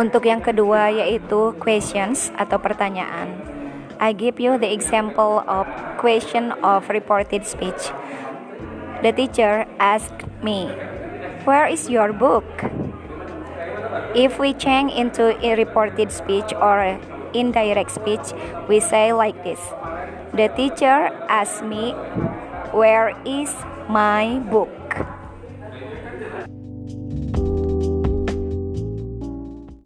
Untuk yang kedua yaitu questions atau pertanyaan. I give you the example of question of reported speech. The teacher asked me, "Where is your book?" If we change into a reported speech or indirect speech, we say like this. The teacher asked me, "Where is my book?"